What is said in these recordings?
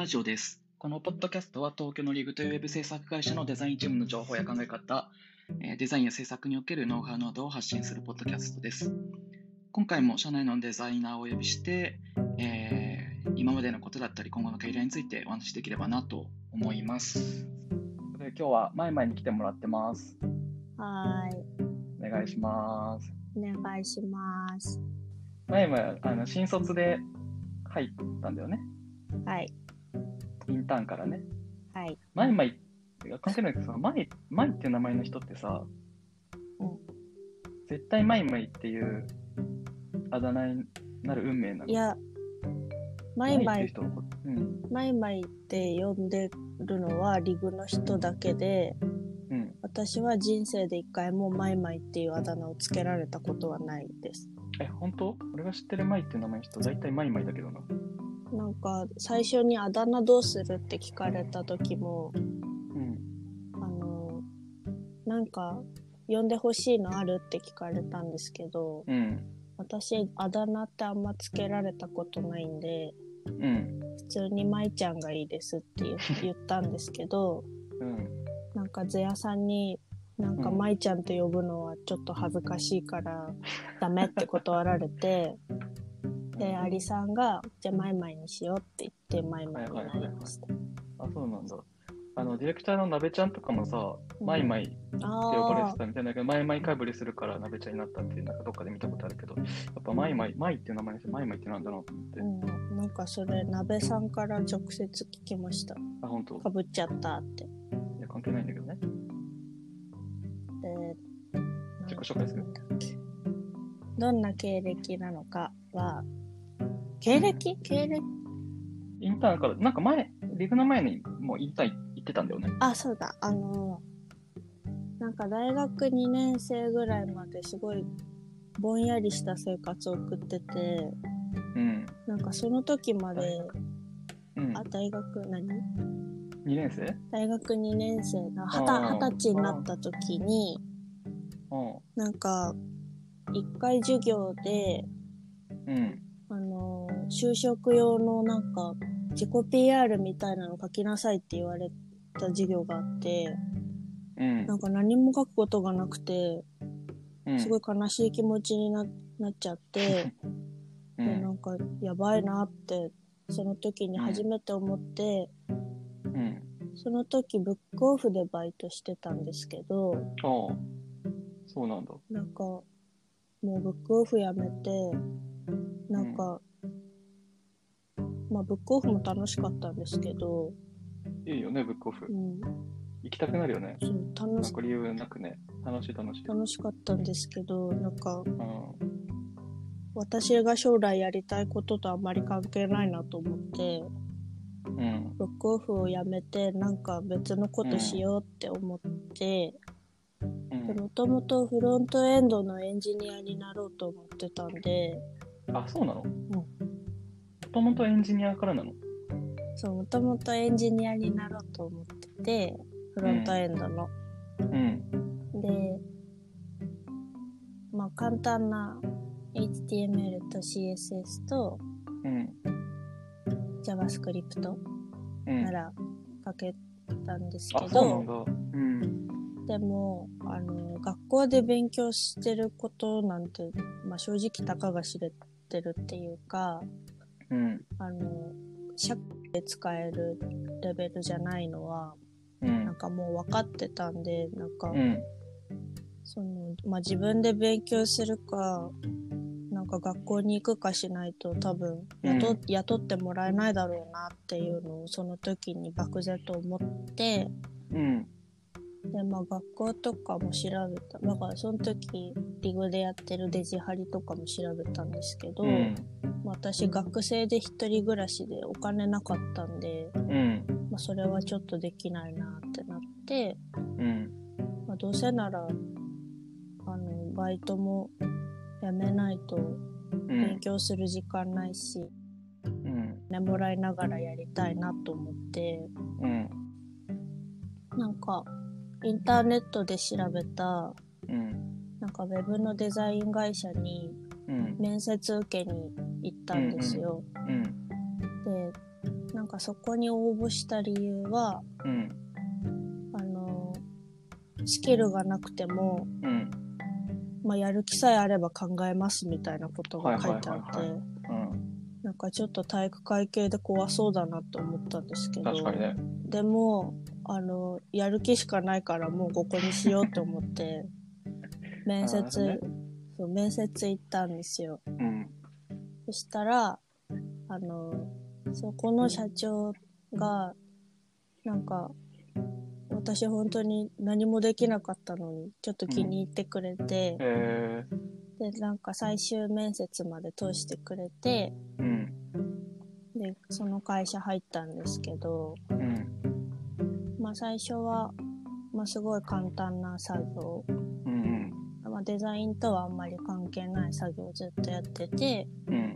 ラジオです。このポッドキャストは東京のリグというウェブ制作会社のデザインチームの情報や考え方、えーデザインや制作におけるノウハウなどを発信するポッドキャストです。今回も社内のデザイナーをお呼びして、えー今までのことだったり今後の経緯についてお話しできればなと思います。で今日はマイマイに来てもらってます。はお願いします。お願いします。マイマイあの新卒で入ったんだよね。はい、インターンからね。はい。マイマイいや関係ないけどさ、マイマイっていう名前の人ってさ、うん絶対マイマイっていうあだ名になる運命なの。いや、マイマイ。うん。マイマイって呼んでるのは LIG の人だけで、うん。私は人生で一回もマイマイっていうあだ名をつけられたことはないです。え、本当？俺が知ってるマイっていう名前の人、大体マイマイだけどな。なんか、最初にあだ名どうする？って聞かれた時も、うん。あの、なんか、呼んでほしいのある？って聞かれたんですけど、うん。私、あだ名ってあんまつけられたことないんで、うん。普通に舞ちゃんがいいですって言 言ったんですけど、うん。なんかゼヤさんに、なんかうん舞ちゃんと呼ぶのはちょっと恥ずかしいからダメって断られて、で、アリさんが、じゃあマイマイにしようって言ってマイマイになりました。あ、そうなんだ。あの、ディレクターのなべちゃんとかもさ、うんマイマイって呼ばれあてたみたいだけど、マイマイかぶりするからなべちゃんになったっていう、なんかどっかで見たことあるけど、やっぱマイマイ、マイっていう名前にしてマイマイってなんだろうと思って。あ、うん、なんかそれ、鍋さんから直接聞きました。あ、本当？かぶっちゃったって。いや、関係ないんだけどね。で、自己紹介するなんだっけどんな経歴なのかは、経歴？経歴？インターンから、なんか前、リグの前にもうインターン行ってたんだよね。あ、そうだ、あの、なんか大学2年生ぐらいまですごいぼんやりした生活を送ってて、うん。なんかその時まで、うんあ、。大学何？2年生？大学2年生の二十二十歳になった時に、うなんか、一回授業で、ん。うん。就職用のなんか、自己 PR みたいなの書きなさいって言われた授業があって、うんなんか何も書くことがなくて、うん。すごい悲しい気持ちにななっちゃって、う。で、なんんか、やばいなって、その時に初めて思って、うん。その時ブックオフでバイトしてたんですけど、ああ。そうなんだ。なんか、もうブックオフやめて、なんか、まあブックオフも楽しかったんですけど、いいよね、ブックオフう。ん、行きたくなるよね。そう楽しか理由なくね。楽しい楽しい。楽しかったんですけど、なんか、うん。私が将来やりたいこととあんまり関係ないなと思って、うん。ブックオフをやめて、なんか別のことしようって思って、うん。もともとフロントエンドのエンジニアになろうと思ってたんで、あ、そうなの？んもともとエンジニアからなの？そう、もともとエンジニアになろうと思ってて、フロントエンドの。うん。で、まあ簡単な HTML と CSS とうん。JavaScript うん。なら書けたんですあ、けど。うん。でも、あの、学校で勉強してることなんて、まあ正直たかが知れてるっていうか、うん。あの、社会で使えるレベルじゃないのは、うん。なんかもう分かってたんで、なんか、うん。その、まあ、自分で勉強するか、なんか学校に行くかしないと多分雇,、うん雇ってもらえないだろうなっていうのをその時に漠然と思って、うん。で、まあ学校とかも調べた。だからその時リグでやってるデジハリとかも調べたんですけど、うん。まあ私学生で一人暮らしでお金なかったんで、うん。まあそれはちょっとできないなってなって、うん。まあ、どうせなら、あの、バイトもやめないとうん。勉強する時間ないし、うん。ね、もらいながらやりたいなと思って、うん。なんか、インターネットで調べた、うん。なんかウェブのデザイン会社にうん。面接受けに行ったんですよ。うん。で、なんかそこに応募した理由は、うん。あの、スキルがなくても、うん。まあ、やる気さえあれば考えますみたいなことが書いてあって。なんかちょっと体育会系で怖そうだなと思ったんですけど、確かにね。でも、あの、やる気しかないからもうここにしようと思って、面接、ねそう面接行ったんですよ。うん。そしたら、あの、そこの社長が、なんか、私本当に何もできなかったのに、ちょっと気に入ってくれて、えで、なんか最終面接まで通してくれて、ー。うん。で、その会社入ったんですけど、うん。まあ最初は、まあすごい簡単な作業、うん。まあデザインとはあんまり関係ない作業をずっとやってて、うん。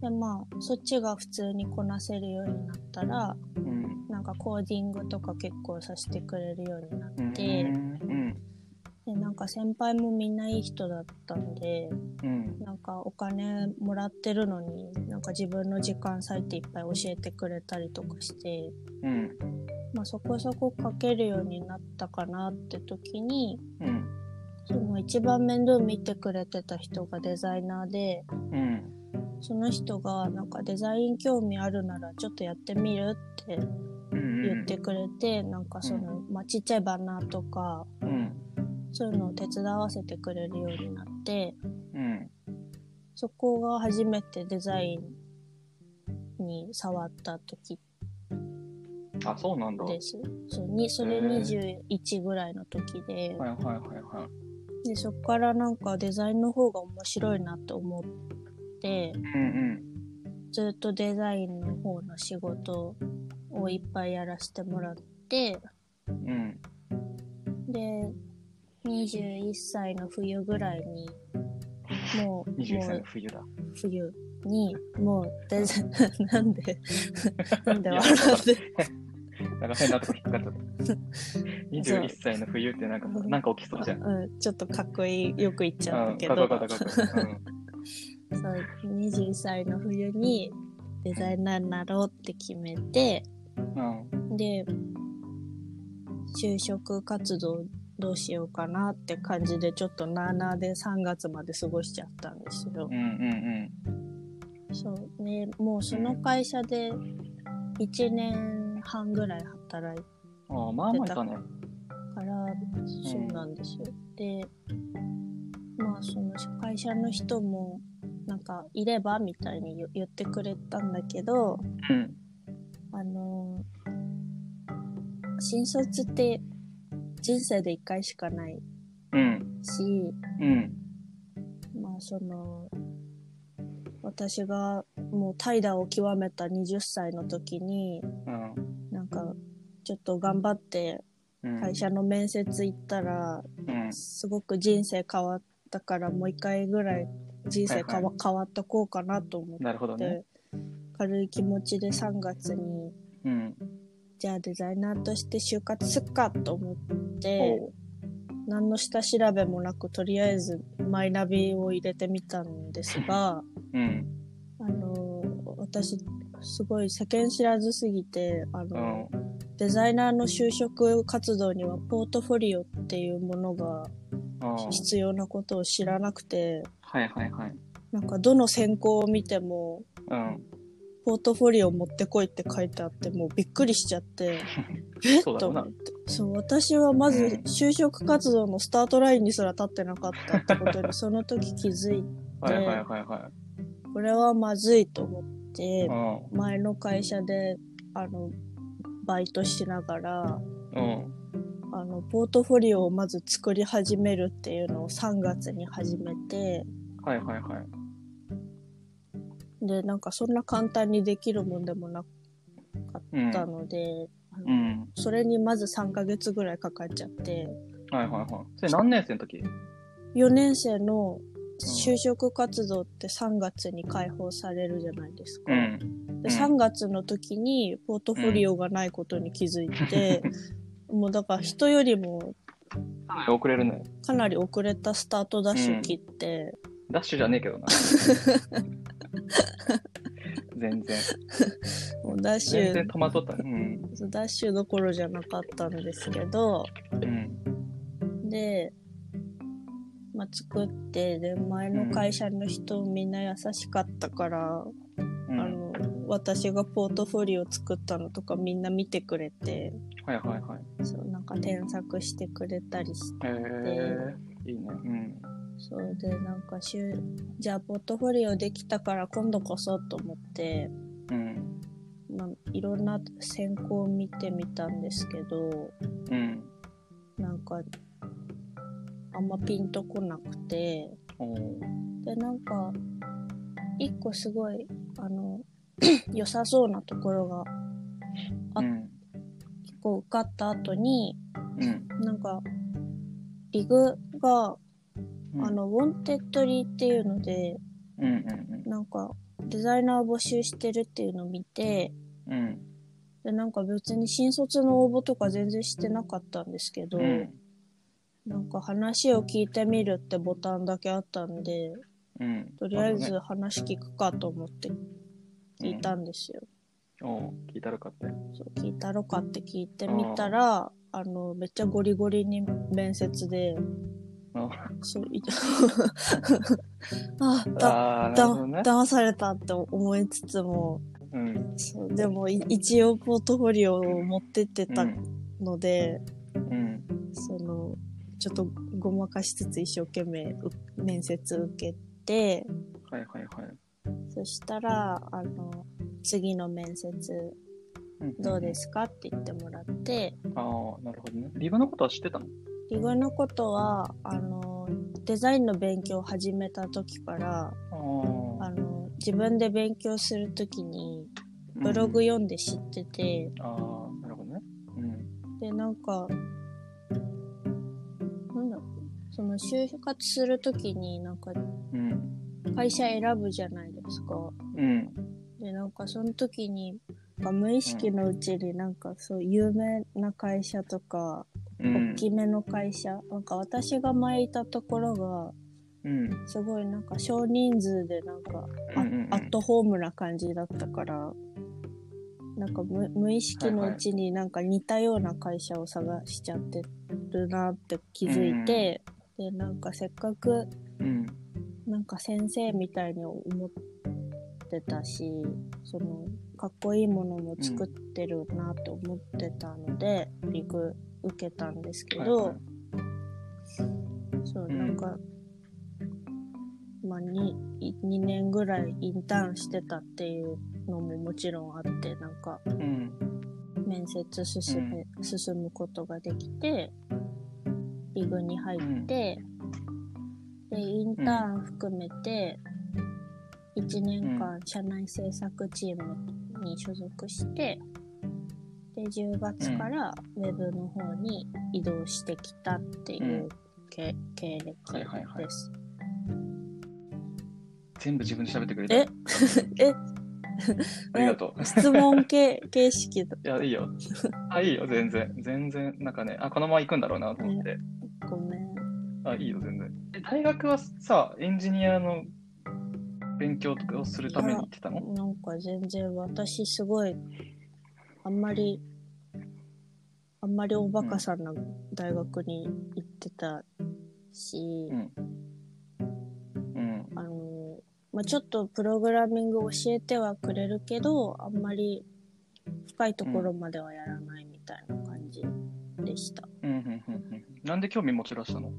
でまあそっちが普通にこなせるようになったら、うん。なんかコーディングとか結構させてくれるようになっうん。て、うん。でなんか先輩もみんないい人だったので、うん。なんかお金もらってるのに、なんか自分の時間割いていっぱい教えてくれたりとかして、うん。まあそこそこ書けるようになったかなって時に、うん。その一番面倒見てくれてた人がデザイナーで、うん。その人がなんかデザイン興味あるならちょっとやってみるってうん。言ってくれて、なんかその、まあ、ちっちゃいバナーとか、うん。そういうのを手伝わせてくれるようになって、うん。そこが初めてデザインに触った時あ、そうなんだ。はいです。そうにそれへー21ぐらいの時で、はいはいはい。でそこからなんかデザインの方が面白いなと思って、うんずっとデザインの方の仕事をいっぱいやらせてもらって、うん。うん。で、21歳の冬ぐらいに、もう、21歳もうの冬だ。冬に、もうデザイン、なんで、なんで笑って、なんか変なとこ引っかかっちゃった。21歳の冬ってなんか、なんか起きそうじゃん。うん、ちょっとかっこいい、よく言っちゃう、うんけかっこど、よかったかっこよかった。そう21歳の冬にデザイナーになろうって決めて、うん。で、就職活動どうしようかなって感じで、ちょっとなーなーで3月まで過ごしちゃったんですようん。うんそうね、もうその会社で1年半ぐらい働いうん。ああ、まあまあいたね。たから、そうなんですよ。で、まあその会社の人も、なんか、いればみたいに言言ってくれたんだけど、うん。あのー新卒って人生で1回しかないうん。し、うん。まあその、私がもう怠惰を極めた20歳の時に、うん。なんか、ちょっと頑張ってうん。会社の面接行ったら、うん。すごく人生変わったから、もう一回ぐらい人生変わ,、はい変わっとこうかなと思っなるほどね。て、軽い気持ちで3月に、うん。じゃあデザイナーとして就活すっかと思って、何の下調べもなく、とりあえずマイナビを入れてみたんですが、うん。あの、私、すごい世間知らずすぎて、あうの、ん。デザイナーの就職活動にはポートフォリオっていうものが必要なことを知らなくて、はいはいはい。なんかどの選考を見ても、うん。ポートフォリオ持ってこいって書いてあって、もうびっくりしちゃって、え そうだろうなと思って。そう、私はまずうん就職活動のスタートラインにすら立ってなかったってことに、その時気づいて、はいはいはいはこれはまずいと思って。前の会社で、あの、バイトしながら、うん。あの、ポートフォリオをまず作り始めるっていうのを3月に始めて、はいはいはい。で、なんかそんな簡単にできるもんでもなかうん。ったので、うん。それにまず3ヶ月ぐらいかかっちゃって、はいはいはい。それ何年生の時？4年生の就職活動って3月に解放されるじゃないですか。うん。でうん3月の時にポートフォリオがないことに気づいて、もうだから人よりも遅れるね。かなり遅れたスタートダッシュ切って、ダッシュじゃねえけどな。全然。もうダッシ全然ュ、戸惑った。うん。ダッシュどころじゃなかったんですけど、うん。で、まあ、作って、で、前の会社の人みんな優しかったから、うん、あの、私がポートフォリオ作ったのとかみんな見てくれて、はいはいはい。そう、なんか添削してくれたりして、へえいいね。うん。そうで、なんかしゅ、じゃあポートフォリオできたから今度こそと思って、うん。まあ、いろんな選考を見てみたんですけど、うん。なんか、あんまピンとこなくて、で、なんか、一個すごい、あの、良さそうなところが、あうん。一個受かった後に、うん。なんか、 LIG が、うんあ、の、 Wantedly っていうので、うんうんなんか、デザイナー募集してるっていうのを見て、うん。うん。で、なんか別に新卒の応募とか全然してなかったんですけど、うん。なんか話を聞いてみるってボタンだけあったんで、うん。とりあえず話聞くかと思って聞いたんですよ。おー聞いたらかって。そう聞いたろかって聞いてみたら、あの、めっちゃゴリゴリに面接で、あそう、い あ、だ、あだ、ね。騙されたって思いつつも、うん。そうでもい一応ポートフォリオを持ってってたので、うん。ちょっとごまかしつつ一生懸命う面接受けて、はいはいはい。そしたら、あの、次の面接うんどうですかって言ってもらって、ああ、なるほどね。リブのことは知ってたの？リグのことは、あの、デザインの勉強を始めた時から、ああの、自分で勉強するときに、あ。ブログうん読んで知ってて、ああ、なるほどね。うん。で、なんか、なんだろう、その就活するときになんかうん。会社選ぶじゃないですか。うん。で、なんかその時に、なんか無意識のうちになんかそう有名な会社とか、うん。大きめの会社、なんか私が前いたところが、うん。すごいなんか少人数でなんかあうんうんうんアットホームな感じだったから、なんか無無意識のうちになんか似たような会社を探しちゃってるなって気づいて、で、なんかせっかくうん。なんか先生みたいに思ってたし、その、かっこいいものも作ってるなって思ってたので、リグ受けたんですけど、はいはいそう、うんなんか、まあ、に、2年ぐらいインターンしてたっていうのももちろんあって、なんか、うん。面接進め、進むことができて、リグに入って、で、インターン含めて、1年間社内制作チームに所属して、で、10月からウェブの方に移動してきたっていうけ、経歴です。はいはいはい全部自分で喋ってくれた？え？え？ありがとう。質問形形式だ。いや、いいよ。あ、いいよ、全然。全然、なんかね、あ、このまま行くんだろうなと思って。ごめん。あ、いいよ、全然。え大学はさ、エンジニアの勉強とかをするために行ってたの？なんか全然私すごい、あんまり、あんまりおバカさんな大学に行ってたし、うん。うん。あの、まあ、ちょっとプログラミング教えてはくれるけど、あんまり深いところまではやらないみたいな感じでした。うん、うん、うん。うんなんで興味持ち出したの？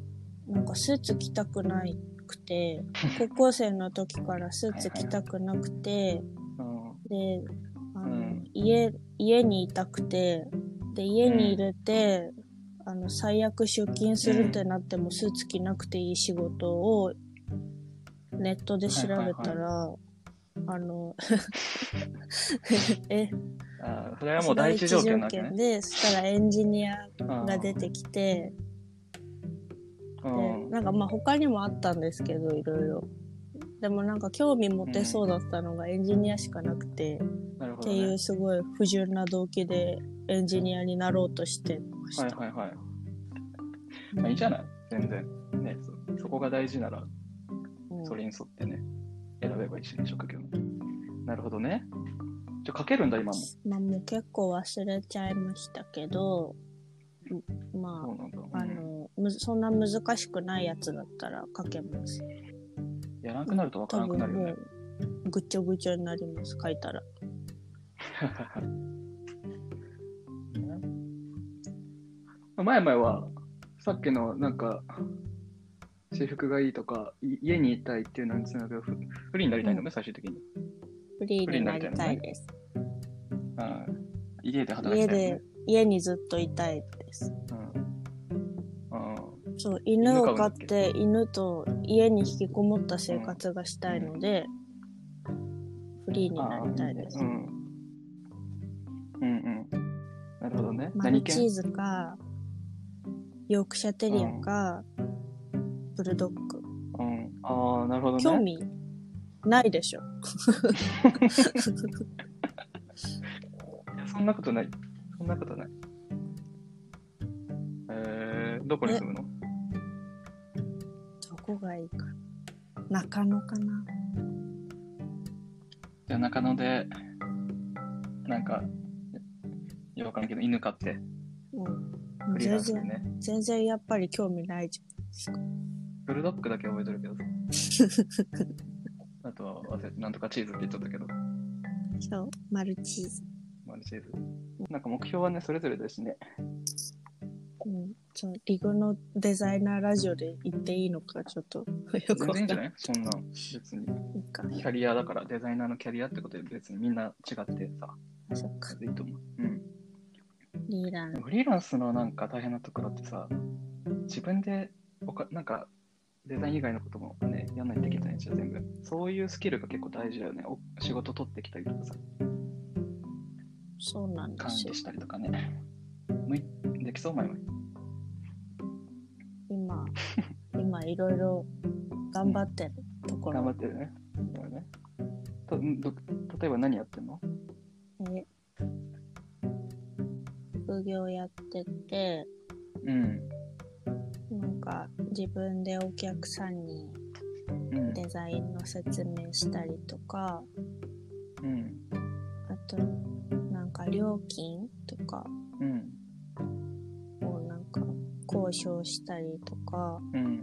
なんかスーツ着たくなくて、高校生の時からスーツ着たくなくて、うん。で、あの、うん家、家にいたくて、で、家に入れて、あの、最悪出勤するってなってもスーツ着なくていい仕事をネットで調べたら、あの、え、あーそれはもう第一条件なわけね。で、そしたらエンジニアあが出てきて、ーうん。でなんかまあ他にもあったんですけど、いろいろ。でもなんか興味持てそうだったのがエンジニアしかなくて、なるほど、ね。っていうすごい不純な動機でエンジニアになろうとしてました。はいはいはい。まあいいじゃない全然。ねそ、そこが大事なら、うんそれに沿ってね、選べばいいしね、職業も。なるほどね。じゃあ書けるんだ、今も。まあもう結構忘れちゃいましたけど、んま。あ、あうんの、むずそんな難しくないやつだったら書けます。やらなくなるとわからなくなるよね。うぐちょぐちょになります、書いたら。前々は、さっきのなんか、制服がいいとか、い家にいたいっていうのにつながるフフリーになりたいのね、最終的に。フリーになりたいです。あ家で働家きたい、ねで。、家にずっといたいです。うん。あそう、犬を飼って、犬と家に引きこもった生活がしたいので、フリーになりたいです。うん。うんうん。なるほどね。マル何犬チーズか、ヨークシャテリアか、ブルドッグ。うん。ああ、なるほどね。興味ないでしょ。そんなことない。そんなことない。えー、どこに住むの？どこがいいか。中野かな。じゃあ中野で、なんか、よくわかんないけど、犬飼って、うん。全然、ね。全然やっぱり興味ないじゃないですか。ブルドッグだけ覚えてるけど。あとは忘れ、なんとかチーズって言っちゃったけど、そう、マルチーズ。マルチーズ。なんか目標はね、それぞれですね。うん。そう、リグのデザイナーラジオで言っていいのか、ちょっと、よくわかんないそんな、別に。キャリアだから、デザイナーのキャリアってことで別にみんな違ってさ、あそっか。いいと思う。うん。リーラン。フリーランスのなんか大変なところってさ、自分でおか、なんか、デザイン以外のこともね、やんないとできないんじゃん、全部。そういうスキルが結構大事だよね。お仕事取ってきたりとかさ、そうなんですよ管理。したりとかね。むいできそう、前々。今、今いろいろ頑張ってるところ。頑張ってるね。だよねとんど例えば何やってんの？え副業やってて、うん。なんか自分でお客さんにうん。デザインの説明したりとか、うん。あと、料金とかうん。をなんか交渉したりとか、うん。うん。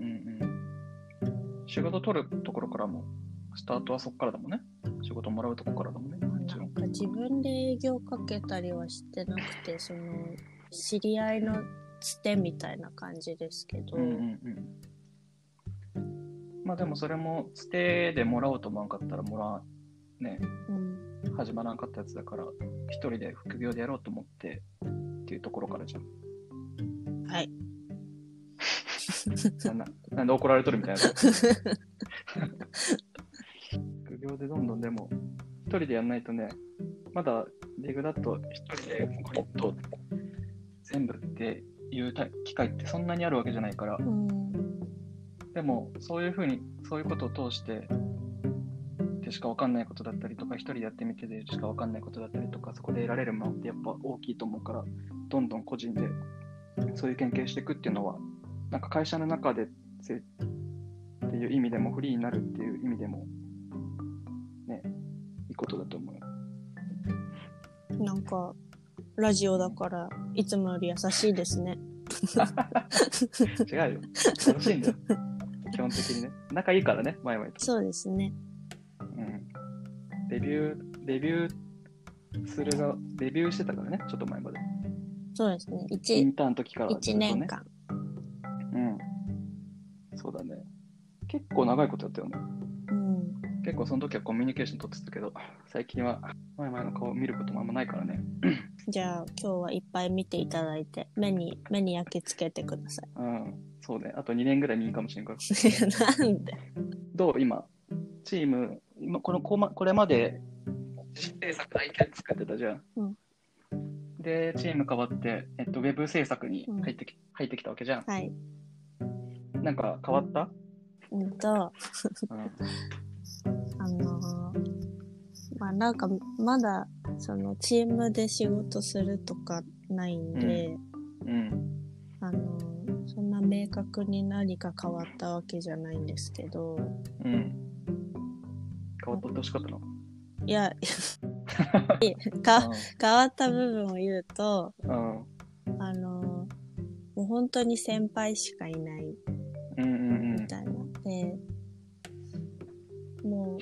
うん。仕事取るところからも、スタートはそこからだもんね。仕事もらうとこからだもんね。なんか自分で営業かけたりはしてなくて、その、知り合いのつてみたいな感じですけど、うんうんうん。まあでもそれも、つてでもらおうと思わんかったらもらわね、うん始まらんかったやつだから、一人で副業でやろうと思ってっていうところからじゃん。はい。なんななんで怒られとるみたいな。副業でどんどんでも、一人でやんないとね、まだリグだと一人でコリッと全部っていうた機会ってそんなにあるわけじゃないから、うん。でもそういうふうに、そういうことを通して、でしかわかんないことだったりとか、一人でやってみてでしかわかんないことだったりとか、そこで得られるものってやっぱ大きいと思うから、どんどん個人でそういう研究していくっていうのは、なんか会社の中でせっていう意味でも、フリーになるっていう意味でも、ね、いいことだと思うよ。なんか、ラジオだから、いつもより優しいですね。違うよ。楽しいんだよ。基本的にね。仲いいからね、前々と。そうですね。うん。デビュー、デビューするが、デビューしてたからね、ちょっと前まで。そうですね。イ一ンターンの時からね。年間。うん。そうだね。結構長いことやったよね。うん。結構その時はコミュニケーション取ってたけど、最近は前々の顔を見ることもあんまないからね。じゃあ、今日はいっぱい見ていただいて、目に、目に焼き付けてください。うん。そうね。あと2年ぐらい見いいかもしれんから。なんでどう今、チーム、今このこまこれまで制作体験作ってたじゃん。うんで、チーム変わって、えっと、ウェブ制作にうん入ってき,、入ってきたわけじゃん。はい。なんか変わった、うんと、うん、あのーまあなんか、まだ、その、チームで仕事するとかないんで、うん。あのーそんな明確に何か変わったわけじゃないんですけど、うん。変わっとってほしかったの？いや、か変わった部分を言うと、うん。あの、もう本当に先輩しかいないうんうんみたいな。で、も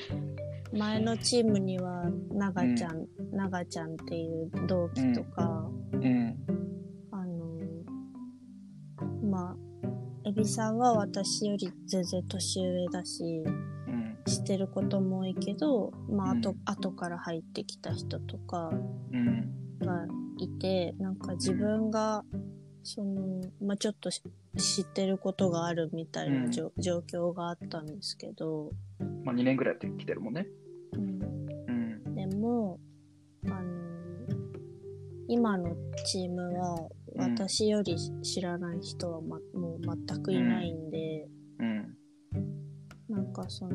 う、前のチームには、ながちゃん、ながちゃんっていう同期とか、うん。うん。あの、まあ、エビさんは私より全然年上だし、うん。知ってることも多いけど、まあ、うん後、後から入ってきた人とかうん。がいて、なんか自分が、その、まあ、ちょっとし知ってることがあるみたいなじょ、状況があったんですけど、まあ2年ぐらいやってきてるもんね。うん、うん。でも、あの、今のチームは、うん私より知らない人は、ま、もう全くいないんで、うん。なんかその、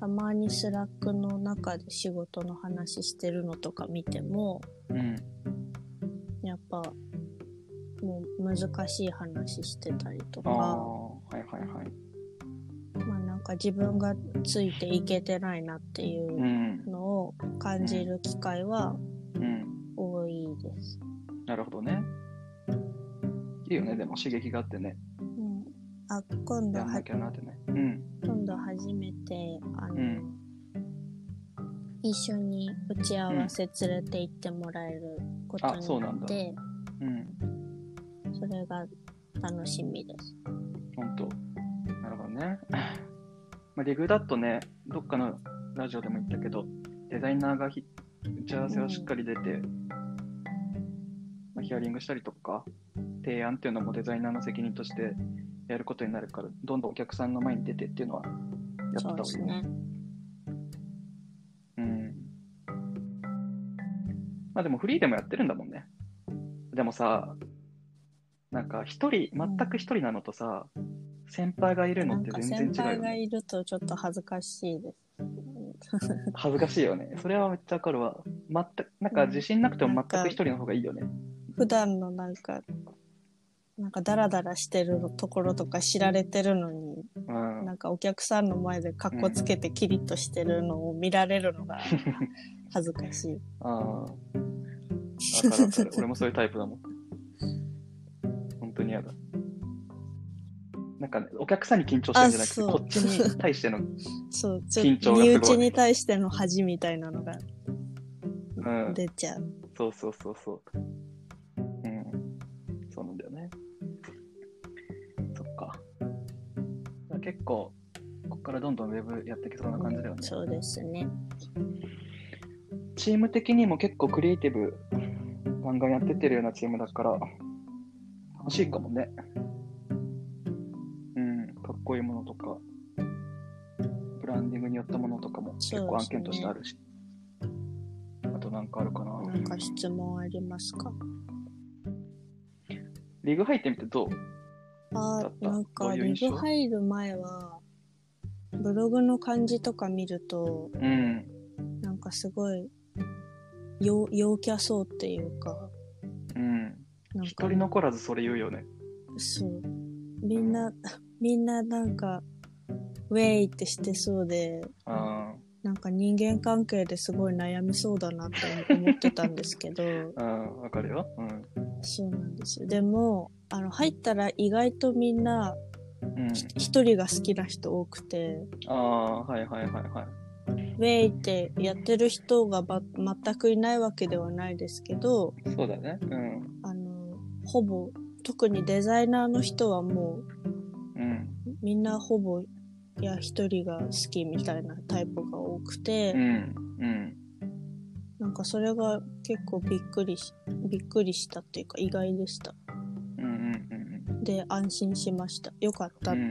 たまに Slack の中で仕事の話してるのとか見ても、うん。やっぱ、もう難しい話してたりとか、はいはいはい。まあなんか自分がついていけてないなっていううんのを感じる機会はうん。多いです。なるほどね。いいよね、でも刺激があってね。うん、あ、今度はやんな、きゃなってね。うん。今度初めて、あの、うん。一緒に打ち合わせ連れて行ってもらえることになって、うん。それが楽しみです。ほんと。なるほどね。まあ、リグだとね、どっかのラジオでも言ったけど、デザイナーがひ打ち合わせをしっかり出て、まあ、ヒアリングしたりとか、提案っていうのもデザイナーの責任としてやることになるから、どんどんお客さんの前に出てっていうのはやったそう方がいいよね。うん。まあでもフリーでもやってるんだもんね。でもさ、なんか一人、全く一人なのとさ、先輩がいるのって全然違うよね。輩がいるとちょっと恥ずかしいです。恥ずかしいよね。それはめっちゃわかるわ。全く、なんか自信なくても全く一人の方がいいよね。普段のなんか、なんかダラダラしてるところとか知られてるのに、うん。なんかお客さんの前でカッコつけてキリッとしてるのを見られるのが 恥ずかしい。ああ。俺もそういうタイプだもん。本当に嫌だ。なんかね、お客さんに緊張してるんじゃなくて、こっちに対しての、緊張がすごい内に対しての恥みたいなのがうん。出ちゃう。そうそうそうそう。結構、ここからどんどんウェブやっていけそうな感じだよね。そうですね。チーム的にも結構クリエイティブガンガンやってってるようなチームだから、楽しいかもね。うん、かっこいいものとか、ブランディングによったものとかも結構案件としてあるし。あとなんかあるかな。なんか質問ありますか？リーグ入ってみてどう？あなんどかリういう印象？グ入る前は、ブログの感じとか見ると、うん。なんかすごい、陽陽キャそうっていうか、うん。なん一か人残らずそれ言うよね。そう。みんな、みんななんか、ウェイってしてそうで、あなんか人間関係ですごい悩みそうだなって思ってたんですけど、あ、うん、わかるよ。うん。そうなんですよ。でも、あの、入ったら意外とみんな、一人が好きな人多くて、ああ、はいはいはいはい。ウェイってやってる人がば全くいないわけではないですけど、そうだね。うん。あの、ほぼ、特にデザイナーの人はもう、うん。みんなほぼ、いや、一人が好きみたいなタイプが多くて、うん。うん。なんかそれが結構びっくりし、びっくりしたっていうか意外でした。うんうんうんで、安心しました。よかったって。うん。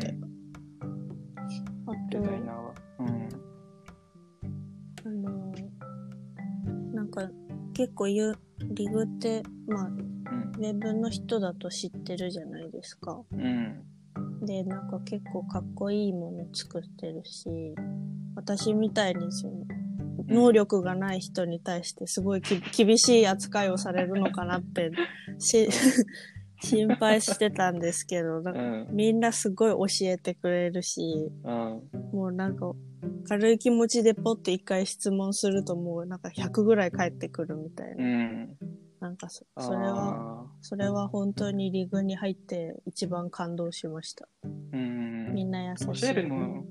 あデと、ザイナーは。うん。あの、なんか結構言う、リグって、まあ、うん。ウェブの人だと知ってるじゃないですか。うん。で、なんか結構かっこいいもの作ってるし、私みたいにその、能力がない人に対してすごいき厳しい扱いをされるのかなって、し、心配してたんですけど、なんかうん。みんなすごい教えてくれるし、うん。もうなんか、軽い気持ちでポッて一回質問するともうなんか100ぐらい返ってくるみたいうな。ん。なんかそそれは、あそれは本当にリグに入って一番感動しました。ーうん。みんな優しい。教えるの、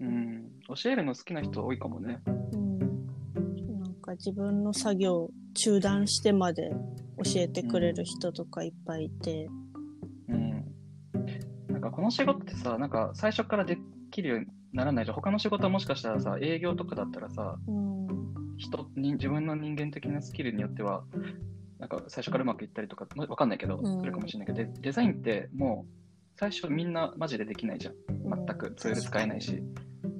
うん。教えるの好きな人多いかもね。うん。か自分の作業中断してまで教えてくれる人とかいっぱいいて。うん。なんかこの仕事ってさ、なんか最初からできるようにならないじゃん。他の仕事はもしかしたらさ、営業とかだったらさ、うん。人に自分の人間的なスキルによっては、なんか最初からうまくいったりとか、まわかんないけど、うんするかもしれないけど、デデザインってもう最初みんなマジでできないじゃん。全くツール使えないし。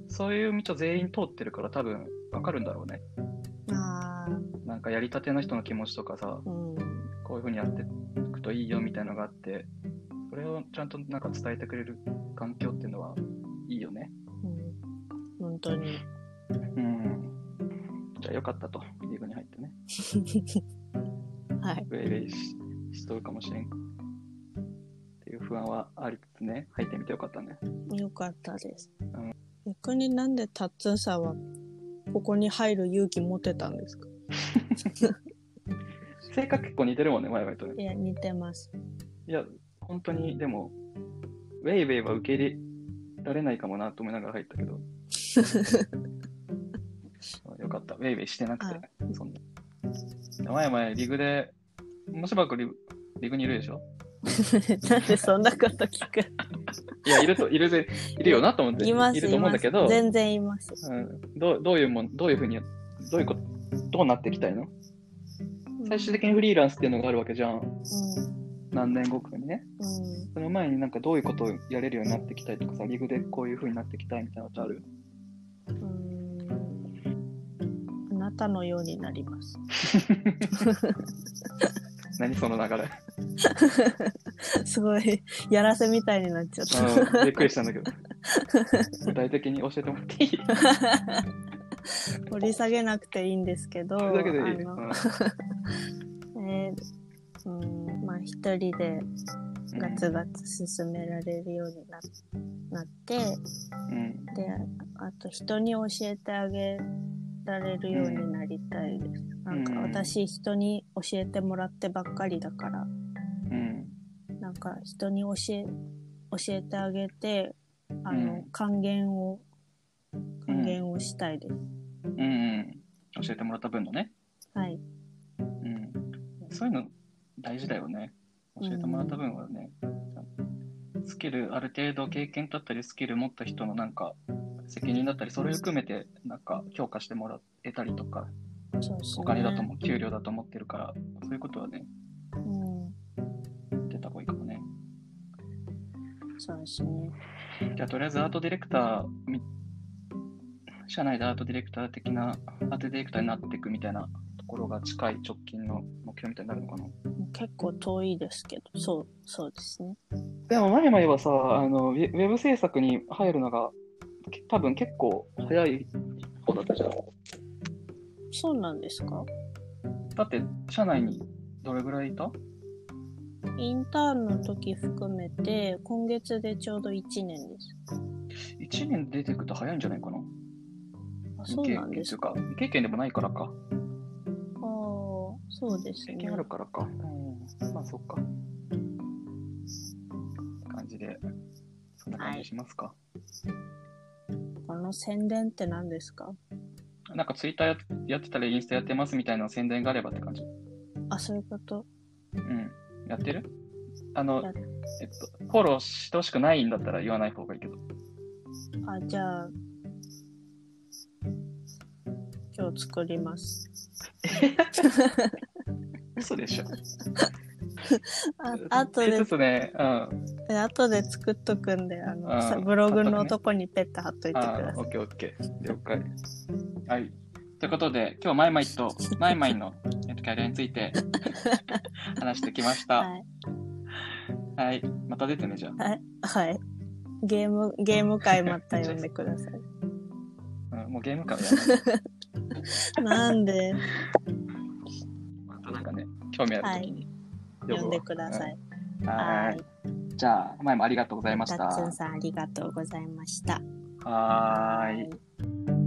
そういう道を全員通ってるから多分わかるんだろうね。なんかやりたての人の気持ちとかさ、うん。こういう風にやっていくといいよみたいなのがあって、それをちゃんとなんか伝えてくれる環境っていうのはいいよね。うん。本当に。うん。じゃあよかったと、リーグに入ってね。はい。ウェイウェイししとるかもしれん。っていう不安はありつつね、入ってみてよかったね。よかったです。うん逆になんでタッツンさんはここに入る勇気持てたんですか？性格結構似てるもんね、前々とね。いや、似てます。いや、本当に、でも、ウェイウェイは受け入れられないかもなと思いながら入ったけど。よかった。ウェイウェイしてなくて、そんな。前々リグで、もしばらくリグリグにいるでしょ？なんでそんなこと聞く？いや、いると、いるぜ、いるよなと思って。います、ると思うんだけど、全然います。うん、どうどういうもん、どういうふうに、どういうこと、どうなっていきたいの？最終的にフリーランスっていうのがあるわけじゃん。うん。何年後かにね。うん。その前になんかどういうことをやれるようになっていきたいとかさ、リグでこういうふうになっていきたいみたいなことある？うーんあなたのようになります。何その流れ？すごい、やらせみたいになっちゃった。うん、びっくりしたんだけど。具体的に教えてもらっていい？掘り下げなくていいんですけど。あの えーうん、まあ一人でうんガツガツ進められるようにななって、うん。で、あと人に教えてあげられるようになりたいです。なんかうん私人に教えてもらってばっかりだから、うん。なんか人に教え、教えてあげて、あの、うん還元を、還元をしたいです。うんうん。教えてもらった分のね。はい。うん。そういうの大事だよね。教えてもらった分はね。スキル、ある程度経験だったり、スキル持った人のなんか、責任だったり、それを含めて、なんか、評価してもらえたりとか、ね。お金だとも、給料だと思ってるから、そういうことはね、うん。出た方がいいかもね。そうですね。じゃあ、とりあえずアートディレクターみ、社内でアートディレクター的な、アートディレクターになっていくみたいなところが近い直近の目標みたいになるのかな？結構遠いですけど、そう、そうですね。でも、前々はさ、あの、ウェブ制作に入るのが、け多分結構早い方だったじゃん。そうなんですか？だって、社内にどれぐらいいた？インターンの時含めて、今月でちょうど1年です。?1 年出てくと早いんじゃないかな？あ、そうなんですか。か。未経験でもないからか。ああ、そうですね。経験あるからか。うん。まあ、そっか。感じで、そんな感じしますか。この宣伝って何ですか？なんかツイッターややってたらインスタやってますみたいな宣伝があればって感じ。あ、そういうことうん。やってる？あのや、えっと、フォローしてほしくないんだったら言わない方がいいけど。あ、じゃあ、今日作ります。嘘でしょ。あ後でちょっ、とね、うん。え後で作っとくんで、あの、あブログのとこにペッて貼っといてくあださい。ーオッケーオッケー。了解。はい。ということで、今日、マイマイとマイマイの、えっと、キャリアについて 話してきました。はい。はい。また出てね、じゃはい。はい。ゲーム、ゲーム会また読んでください。あ。うん、もうゲームからや んで、またなんかね、興味あるときに読んでください。うん。はい。じゃあ、マイもありがとうございました。さんありがとうございました。は。い。